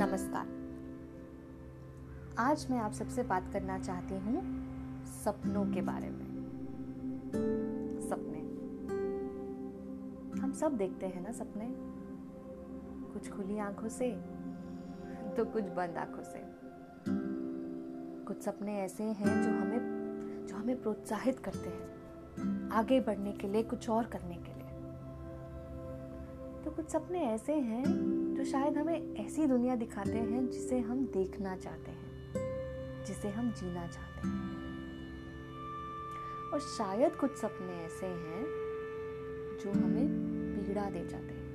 नमस्कार। आज मैं आप सबसे बात करना चाहती हूँ सपनों के बारे में। सपने। हम सब देखते हैं ना सपने। कुछ खुली आँखों से तो कुछ बंद आँखों से। कुछ सपने ऐसे हैं जो हमें जो हमें प्रोत्साहित करते हैं आगे बढ़ने के लिए, कुछ और करने के लिए। तो कुछ सपने ऐसे हैं जो शायद हमें ऐसी दुनिया दिखाते हैं जिसे हम देखना चाहते हैं, जिसे हम जीना चाहते हैं। और शायद कुछ सपने ऐसे हैं जो हमें पीड़ा दे जाते हैं।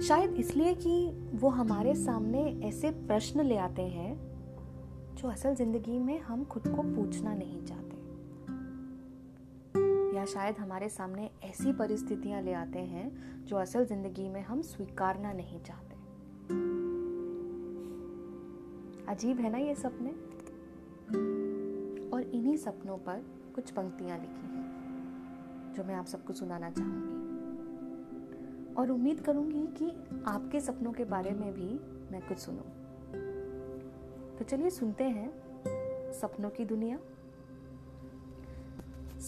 शायद इसलिए कि वो हमारे सामने ऐसे प्रश्न ले आते हैं जो असल ज़िंदगी में हम खुद को पूछना नहीं चाहते। शायद हमारे सामने ऐसी परिस्थितियाँ ले आते हैं जो असल ज़िंदगी में हम स्वीकारना नहीं चाहते। अजीब है ना ये सपने? और इन्हीं सपनों पर कुछ पंक्तियाँ लिखी हैं, जो मैं आप सबको सुनाना चाहूँगी। और उम्मीद करूँगी कि आपके सपनों के बारे में भी मैं कुछ सुनूं। तो चलिए सुनते हैं सपनों की दुनिया।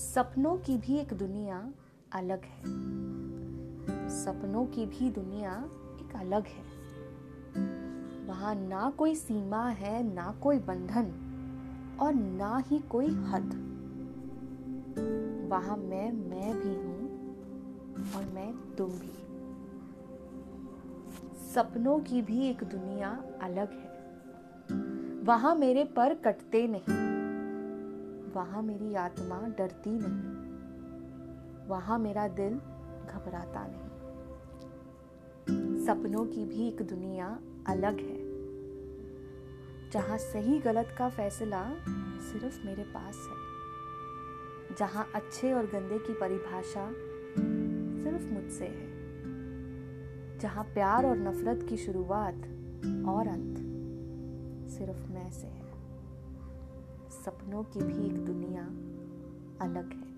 सपनों की भी एक दुनिया अलग है। सपनों की भी दुनिया एक अलग है। वहाँ ना कोई सीमा है, ना कोई बंधन और ना ही कोई हद। वहाँ मैं मैं भी हूँ और मैं तुम भी। सपनों की भी एक दुनिया अलग है। वहाँ मेरे पर कटते नहीं। वहाँ मेरी आत्मा डरती नहीं। वहाँ मेरा दिल घबराता नहीं। सपनों की भी एक दुनिया अलग है। जहाँ सही गलत का फैसला सिर्फ़ मेरे पास है। जहाँ अच्छे और गंदे की परिभाषा सिर्फ़ मुझसे है। जहाँ प्यार और नफरत की शुरुआत और अंत सिर्फ़ मैं से है। सपनों की भी एक दुनिया अलग है।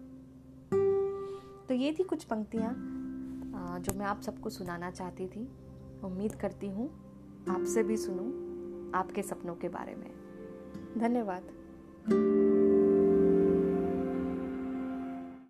तो ये थी कुछ पंक्तियाँ जो मैं आप सबको सुनाना चाहती थी। उम्मीद करती हूँ आपसे भी सुनूं आपके सपनों के बारे में। धन्यवाद।